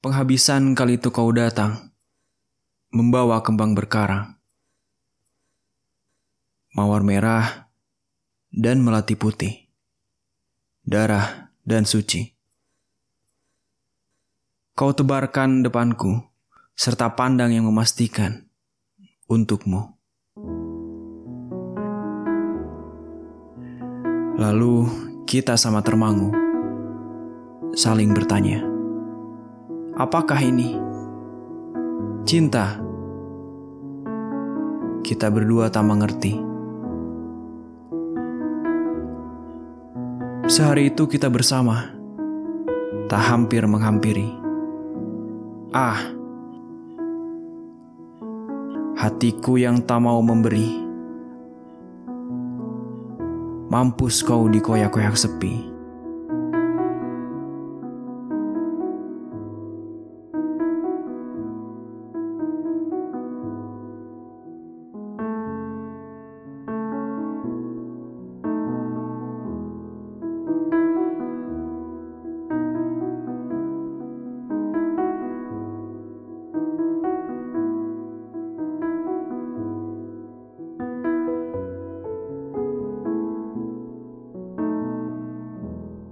Penghabisan kali itu kau datang, membawa kembang berkarang, mawar merah, dan melati putih, darah dan suci. Kau tebarkan depanku, serta pandang yang memastikan untukmu. Lalu kita sama termangu, saling bertanya. Apakah ini cinta? Kita berdua tak mengerti. Sehari itu kita bersama, tak hampir menghampiri. Ah, hatiku yang tak mau memberi. Mampus kau dikoyak-koyak sepi.